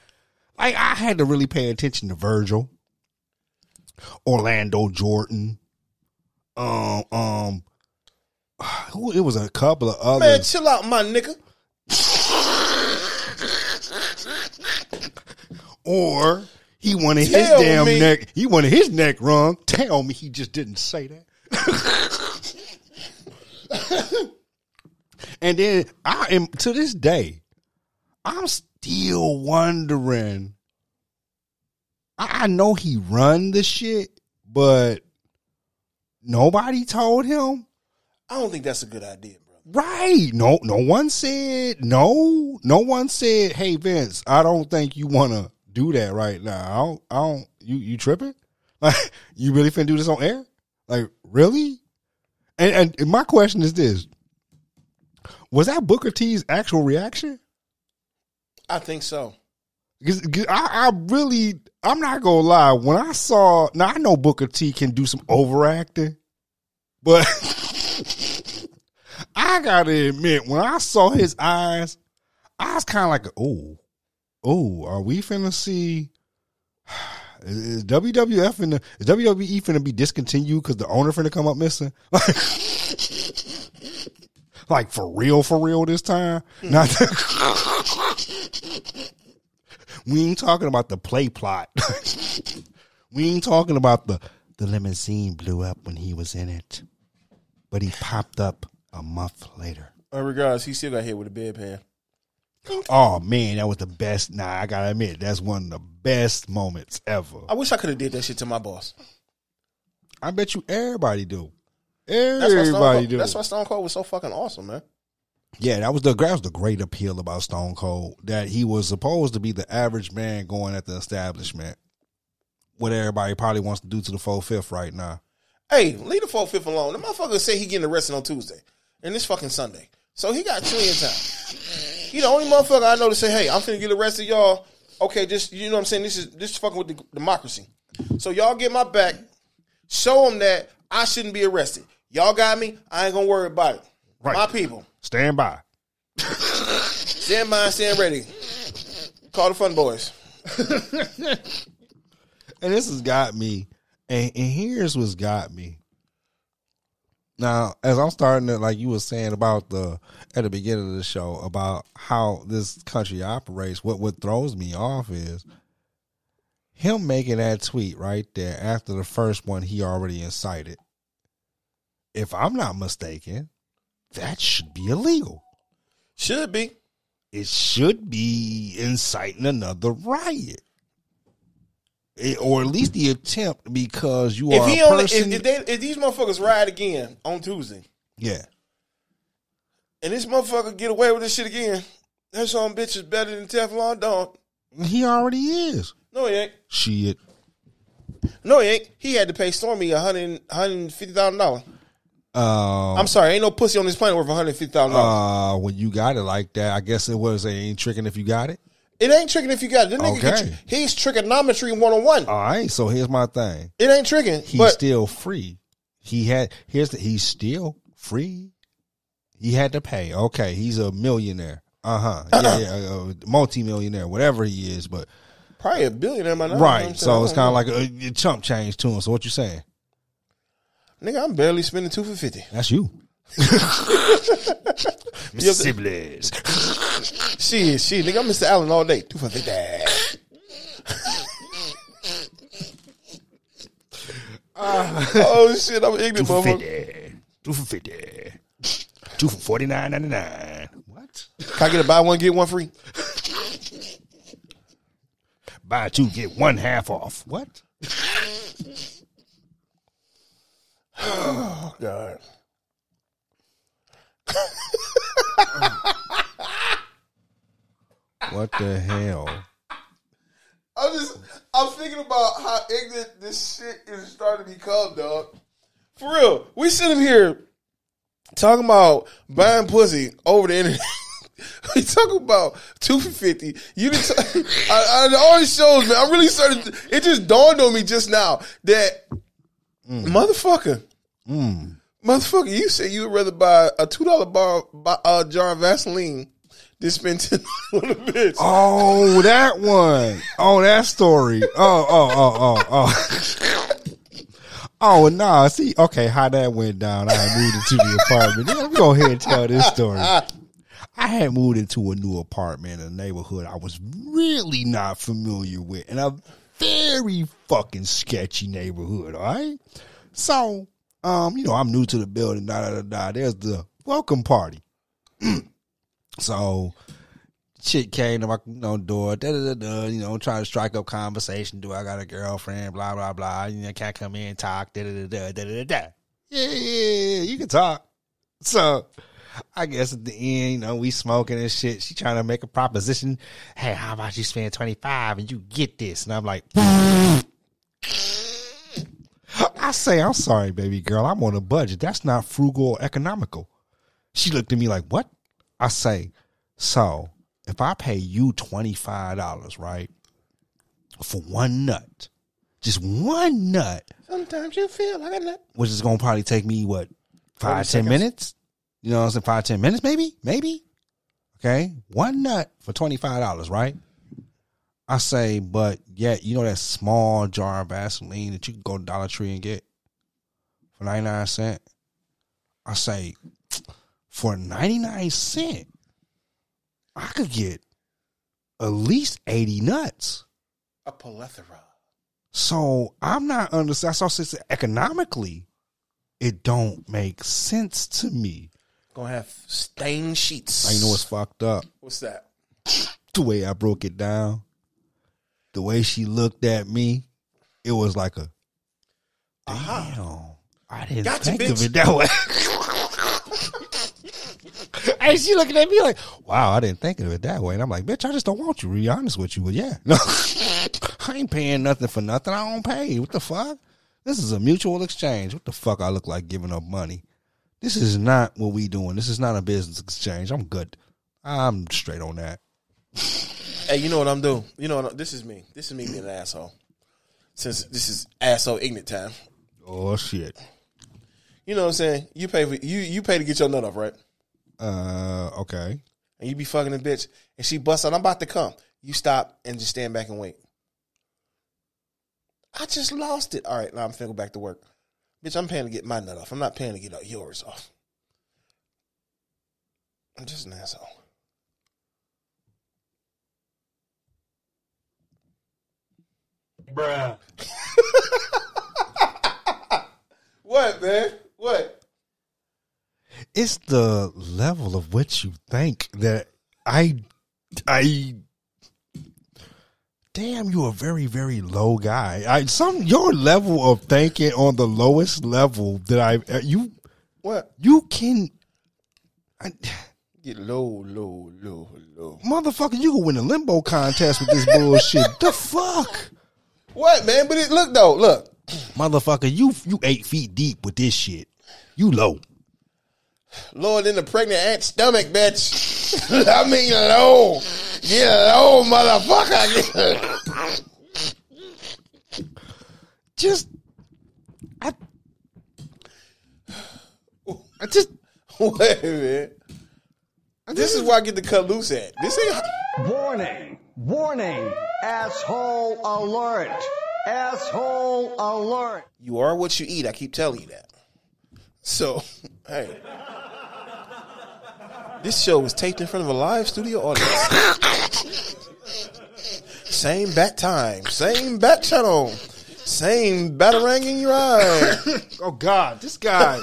Like I had to really pay attention to Virgil, Orlando Jordan, um, um, it was a couple of other. Man, chill out, my nigga. or he wanted his Tell damn me. neck. He wanted his neck wrung. Tell me he just didn't say that. and then I am to this day, I'm still wondering. I I know he run the shit, but nobody told him. I don't think that's a good idea, bro. Right. No, no one said no. No one said, "Hey Vince, I don't think you want to do that right now." I don't. I don't. You you tripping? Like you really finna do this on air? Like really? And and my question is this: Was that Booker T's actual reaction? I think so. Because I, I really, I'm not gonna lie. When I saw, now I know Booker T can do some overacting, but I gotta admit, when I saw his eyes, I was kind of like, oh, oh, are we finna see? Is, is WWF finna, is WWE finna be discontinued because the owner finna come up missing? like for real, for real this time? Not. We ain't talking about the play plot. we ain't talking about the the limousine blew up when he was in it, but he popped up a month later. Uh, regardless, he still got hit with a bedpan. Oh man, that was the best. Nah, I gotta admit, that's one of the best moments ever. I wish I could have did that shit to my boss. I bet you everybody do. That's Everybody Cold, do. that's why Stone Cold was so fucking awesome, man. Yeah, that was the that was the great appeal about Stone Cold that he was supposed to be the average man going at the establishment. What everybody probably wants to do to the full fifth right now. Hey, leave the four fifth alone. The motherfucker say he getting arrested on Tuesday and it's fucking Sunday. So he got plenty of time. He the only motherfucker I know to say, hey, I'm finna get arrested, y'all. Okay, just you know what I'm saying? This is this is fucking with the democracy. So y'all get my back. Show them that I shouldn't be arrested. Y'all got me. I ain't gonna worry about it. Right. My people, Stand by. stand by, stand ready. Call the fun boys. And this has got me. And, and here's what's got me. Now, as I'm starting to, like you were saying about the at the beginning of the show about how this country operates, what what throws me off is him making that tweet right there after the first one he already incited. If I'm not mistaken, that should be illegal. Should be. It should be inciting another riot. Or at least the attempt because you If are he a only, person. if, if, they, if these motherfuckers ride again on Tuesday, yeah. and this motherfucker get away with this shit again, that some bitch is better than Teflon Don. He already is. No, he ain't. Shit. No, he ain't. He had to pay Stormy a hundred hundred fifty thousand dollars. Uh, I'm sorry, ain't no pussy on this planet worth one hundred fifty thousand dollars. uh, when you got it like that, I guess it was ain't tricking if you got it. It ain't tricking if you got it. That nigga Okay. you- he's trigonometry one on one. All right. So here's my thing. It ain't tricking, He's still free. He had here's the he's still free. He had to pay. Okay, he's a millionaire. Uh huh. Yeah, yeah, uh, multi-millionaire, whatever he is. But probably a billionaire by now. you know what I'm right, so it's kind of like a, a chump change to him. So what you saying? nigga, I'm barely spending two for fifty. That's you, Yep. Siblings. Shit, shit, nigga, I'm Mr. Allen all day. Two for fifty. Ah. oh shit, I'm ignorant, Two for motherfucker. fifty. Two for fifty. Two for forty nine ninety nine. What? Can I get a buy one get one free? Buy two get one half off. What? Oh god. What the hell? I'm just I'm thinking about how ignorant this shit is starting to become, dog. For real, we sitting here talking about buying pussy over the internet. we talking about two for fifty. You didn't. T- I, I, all shows, man. I'm really started. to- It just dawned on me just now that mm. motherfucker, mm. Motherfucker. You said you would rather buy a two dollar bar buy, uh, jar of Vaseline than spend ten on a bitch. Oh, that one. Oh, that story. Oh, oh, oh, oh, oh. Oh, nah. See, okay, how that went down. I moved into the apartment. Let me go ahead and tell this story. I had moved into a new apartment in a neighborhood I was really not familiar with, in a very fucking sketchy neighborhood. All right, so um, you know, I'm new to the building. Da da da da. There's the welcome party. so chick came to my you know, door, da da da da, you know, trying to strike up conversation. Do I got a girlfriend? Blah blah blah. You know, can I come in and talk? Da da da da da da da. Yeah, yeah, yeah, you can talk. So I guess at the end, you know, we smoking and shit. She trying to make a proposition. Hey, how about you spend twenty five and you get this? And I'm like. I say, I'm sorry, baby girl. I'm on a budget. That's not frugal or economical. She looked at me like, what? I say, so if I pay you $25, right, for one nut, just one nut, Sometimes you feel like a nut. which is going to probably take me, what, five, 10 minutes? You know what I'm saying? Five, ten minutes, maybe? Maybe? Okay. One nut for $25, right? I say, but yet, you know that small jar of Vaseline that you can go to Dollar Tree and get for 99 cents? I say, for 99 cents, I could get at least 80 nuts. A plethora. So I'm not understanding. saw since economically, it don't make sense to me. Gonna have stained sheets. I know what's fucked up. What's that? The way I broke it down, the way she looked at me, it was like a damn. I didn't Gotcha, think of it that way. and she looking at me like, "Wow, I didn't think of it that way." And I'm like, "Bitch, I just don't want you." To be honest with you, but yeah, no, I ain't paying nothing for nothing. I don't pay. What the fuck? This is a mutual exchange. What the fuck? I look like giving up money. This is not what we doing. This is not a business exchange. I'm good. I'm straight on that. Hey, you know what I'm doing? You know what? This is me. This is me being an asshole. Since this is asshole ignorant time. Oh shit. You know what I'm saying? You pay for you you pay to get your nut off, right? Uh, okay. And you be fucking a bitch, and she busts out. I'm about to come. You stop and just stand back and wait. I just lost it. All right, now I'm finna go back to work. Bitch, I'm paying to get my nut off. I'm not paying to get yours off. I'm just an asshole. Bruh. What, man? What? It's the level of what you think that I, I. Damn, you're a very, very low guy. I some your level of thinking on the lowest level that I uh, you What? you can. I, Get low, low, low, low. motherfucker, you can win a limbo contest with this bullshit. the fuck, What, man? But it look though, look. motherfucker, you you eight feet deep with this shit. You low. Lower than the pregnant aunt's stomach, bitch. I mean low. Get low, motherfucker. Just, I, I just. Wait, man. This is where I get to cut loose at. This ain't. Warning, warning, asshole alert, asshole alert. You are what you eat. I keep telling you that. So, hey. This show was taped in front of a live studio audience. same bat time, same bat channel, same batarang in your eye. Oh God, this guy.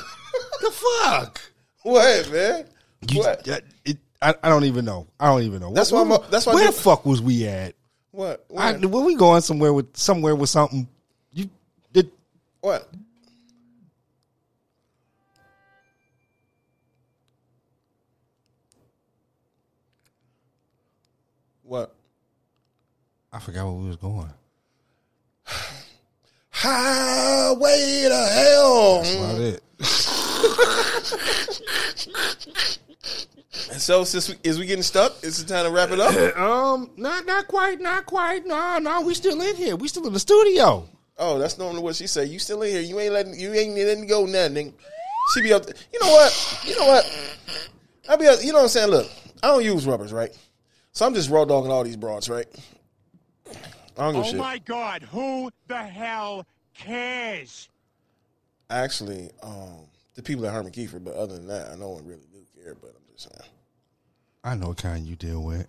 the fuck. what, man? You- What? that- it- I, I don't even know. I don't even know. That's Where- why I'm- that's why Where the fuck was we at? What? I, were we going somewhere with somewhere with something? You did. what? What? I forgot where we was going. Highway to hell. That's About it. And so, since we, is we getting stuck? Is it time to wrap it up? Um, not not quite, not quite. No, no, we still in here. We still in the studio. Oh, that's normally what she say. You still in here? You ain't letting you ain't letting go nothing. She be up. There. You know what? You know what? I be. up- You know what I'm saying? Look, I don't use rubbers, right? So I'm just raw dogging all these broads, right? I don't give Oh shit. my god, who the hell cares? Actually, um, the people at Herman Kiefer, but other than that, I no one really do care. But I'm just saying. I know what kind you deal with.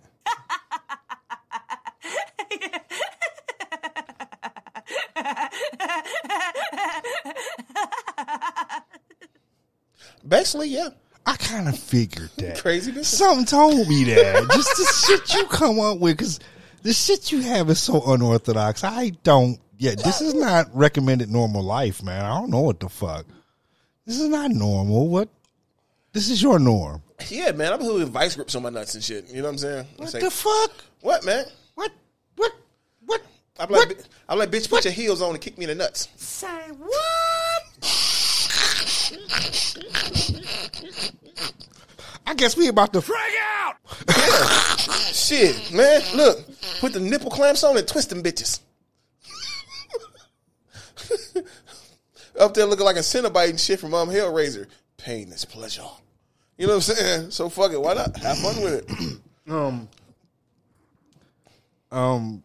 Basically, yeah. I kind of figured that. Crazy bitch. Something told me that. Just the shit you come up with, because the shit you have is so unorthodox. I don't. Yeah, this is not recommended normal life, man. I don't know what the fuck. This is not normal. What? This is your norm. Yeah, man. I'm putting vice grips on my nuts and shit. You know what I'm saying? What like, the fuck? What, man? What? What? What? I'm what? like, I'm like, bitch, put your heels on and kick me in the nuts. Say what? I guess we about to frag out. Shit, man. Look, put the nipple clamps on and twist them bitches. Up there looking like a Cenobite and shit from um, Hellraiser. Pain is pleasure. You know what I'm saying? So fuck it. Why not? Have fun with it. Um. Um.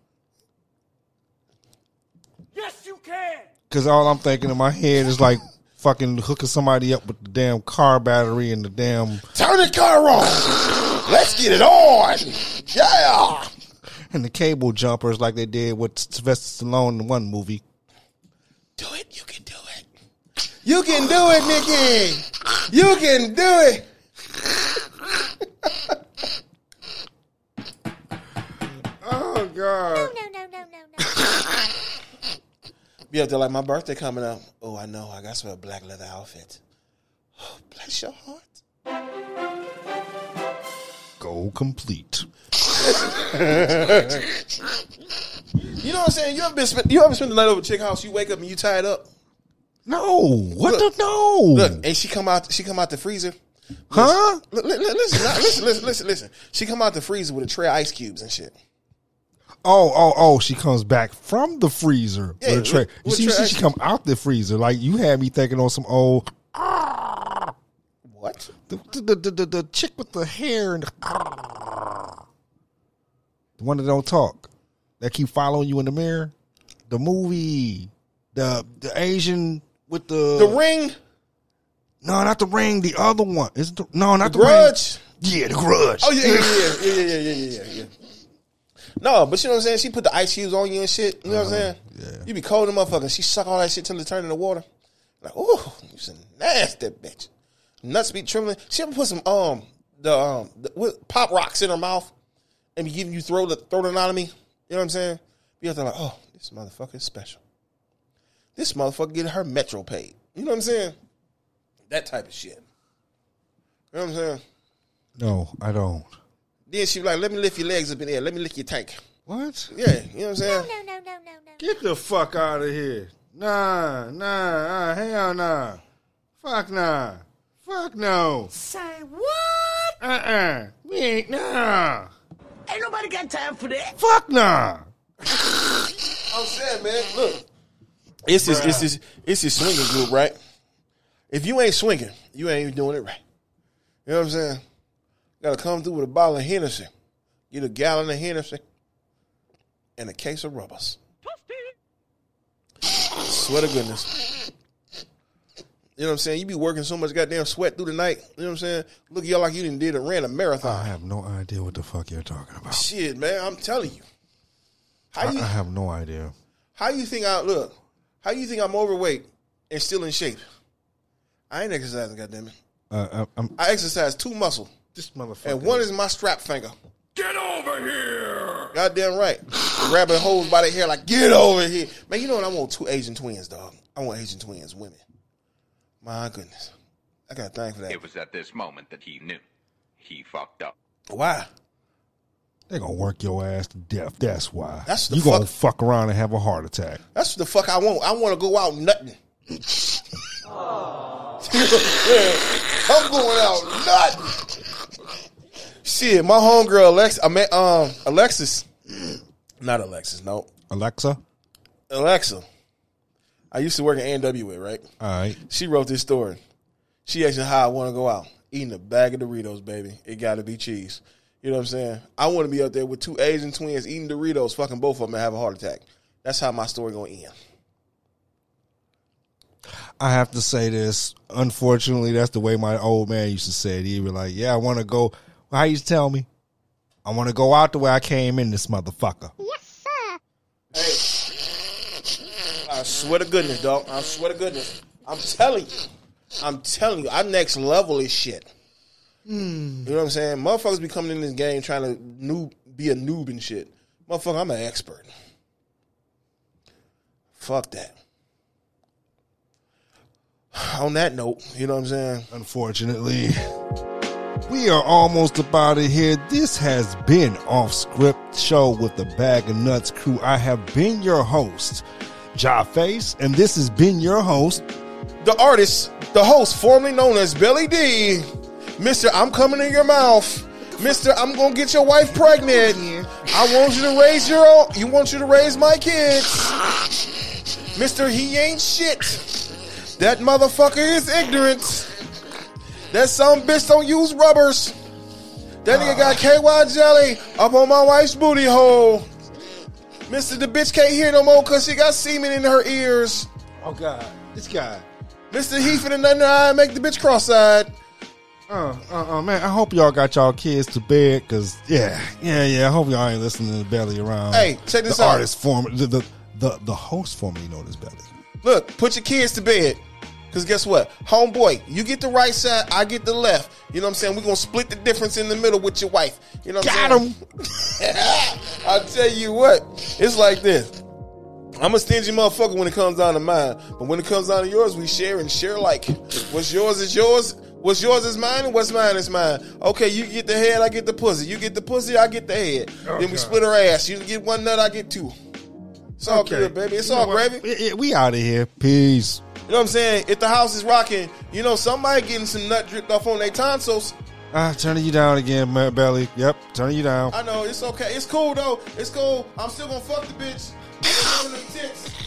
Yes, you can! Because all I'm thinking in my head is like fucking hooking somebody up with the damn car battery and the damn Turn the car on. Let's get it on. Yeah. and the cable jumpers like they did with Sylvester Stallone in one movie. Do it. You can do it. You can do it, Nikki. You can do it. Oh God! No, no, no, no, no. Be up there like my birthday coming up. Oh, I know. I got some black leather outfit. Oh, bless your heart. Go complete. You know what I'm saying? You ever been spent, you ever spent the night over a chick house? You wake up and you tied up. No, what Look. the no? Look, and she come out. She come out the freezer. huh? Look, li- li- listen, listen, listen, listen, listen. She come out the freezer with a tray of ice cubes and shit. Oh, oh, oh! She comes back from the freezer Yeah, with a tray. with- You see, you tray- see, she come out the freezer. Like you had me thinking on some old. Ah, What? The, the, the, the, the chick with the hair and the, the one that don't talk, that keep following you in the mirror. The movie, the the Asian with the the ring. No, not the ring. The other one is no, not the, the grudge. Ring. Yeah, the grudge. Oh yeah, yeah, yeah, yeah, yeah, yeah, yeah, yeah. No, but you know what I'm saying. She put the ice cubes on you and shit. You know what I'm uh-huh. saying. Yeah. You be cold, motherfucker. She suck all that shit till it turn into water. Like, oh, you a nasty bitch. Nuts be trembling. She ever put some um the um the, pop rocks in her mouth and be giving you throat throat anatomy. You know what I'm saying? Be out like, oh, this motherfucker is special. This motherfucker getting her metro paid. You know what I'm saying? That type of shit. You know what I'm saying? No, I don't. Then she be like, let me lift your legs up in the air. Let me lick your tank. What? Yeah, you know what I'm saying? No, no, no, no, no, no. Get the fuck out of here. Nah, nah, uh, hell nah. Fuck nah. Fuck no. Say what? Uh-uh. We ain't nah. Ain't nobody got time for that. Fuck nah. I'm saying, man, look. It's this, it's this, it's this swinging group, right? If you ain't swinging, you ain't even doing it right. You know what I'm saying? Got to come through with a bottle of Hennessy, get a gallon of Hennessy, and a case of rubbers. Swear to goodness. You know what I'm saying? You be working so much goddamn sweat through the night. You know what I'm saying? Look at y'all like you didn't did a ran a marathon. I have no idea what the fuck you're talking about. Shit, man, I'm telling you. How I, you I have no idea. How you think I look? How you think I'm overweight and still in shape? I ain't exercising, goddammit. Uh, I, I'm, I exercise two muscle, this motherfucker. and one is my strap finger. Get over here! Goddamn right. Grabbing hoes by the hair like, get over here. Man, you know what? I want two Asian twins, dog. I want Asian twins, women. My goodness. I got a thing for that. It was at this moment that he knew. He fucked up. Why? They gonna work your ass to death. That's why. That's the you gonna fuck- fuck around and have a heart attack. That's the fuck I want. I want to go out nothing. I'm going out nothing. Shit, my homegirl Alex, I met um Alexis, not Alexis, no Alexa. Alexa. I used to work at NWA, right? All right. She wrote this story. She asked me how I want to go out. Eating a bag of Doritos, baby. It got to be cheese. You know what I'm saying? I want to be up there with two Asian twins eating Doritos, fucking both of them, and have a heart attack. That's how my story gonna end. I have to say this. Unfortunately, that's the way my old man used to say it. He'd be like, "Yeah, I want to go." How you used tell me? I want to go out the way I came in. This motherfucker. Yes, sir. Hey, I swear to goodness, dog. I swear to goodness. I'm telling you. I'm telling you. I'm next level is shit. You know what I'm saying? Motherfuckers be coming in this game trying to noob, be a noob and shit. Motherfucker, I'm an expert. Fuck that. On that note, you know what I'm saying? Unfortunately, we are almost about it here. This has been Off Script Show with the Bag of Nuts crew. I have been your host, Ja Face, and this has been your host. The artist, the host, formerly known as Billy D, Mr. I'm coming in your mouth. Mr. I'm gonna get your wife pregnant. I want you to raise your own. You want you to raise my kids. Mr. He ain't shit. That motherfucker is ignorant. That some bitch don't use rubbers. That nigga got KY jelly up on my wife's booty hole. Mr. The bitch can't hear no more because she got semen in her ears. Oh God, this guy. Mr. He finna nothing eye make the bitch cross-eyed. Uh, uh, uh, man, I hope y'all got y'all kids to bed, cause yeah, yeah, yeah. I hope y'all ain't listening to Belly around. Hey, check this the out. Artist form the, the the the host formerly known as Belly. Look, put your kids to bed. Cause guess what? Homeboy, you get the right side, I get the left. You know what I'm saying? We're gonna split the difference in the middle with your wife. You know what Got I'm saying? him. I'll tell you what, it's like this. I'm a stingy motherfucker when it comes down to mine. But when it comes down to yours, we share and share like. What's yours is yours. What's yours is mine, and what's mine is mine. Okay, you get the head, I get the pussy. You get the pussy, I get the head. then we split our ass. You get one nut, I get two. It's all good, baby. It's You all gravy. We, we out of here. Peace. You know what I'm saying? If the house is rocking, you know somebody getting some nut dripped off on their tonsils. Ah, turning you down again, Ma- Belly. Yep, turning you down. I know it's okay. It's cool though. It's cool. I'm still gonna fuck the bitch.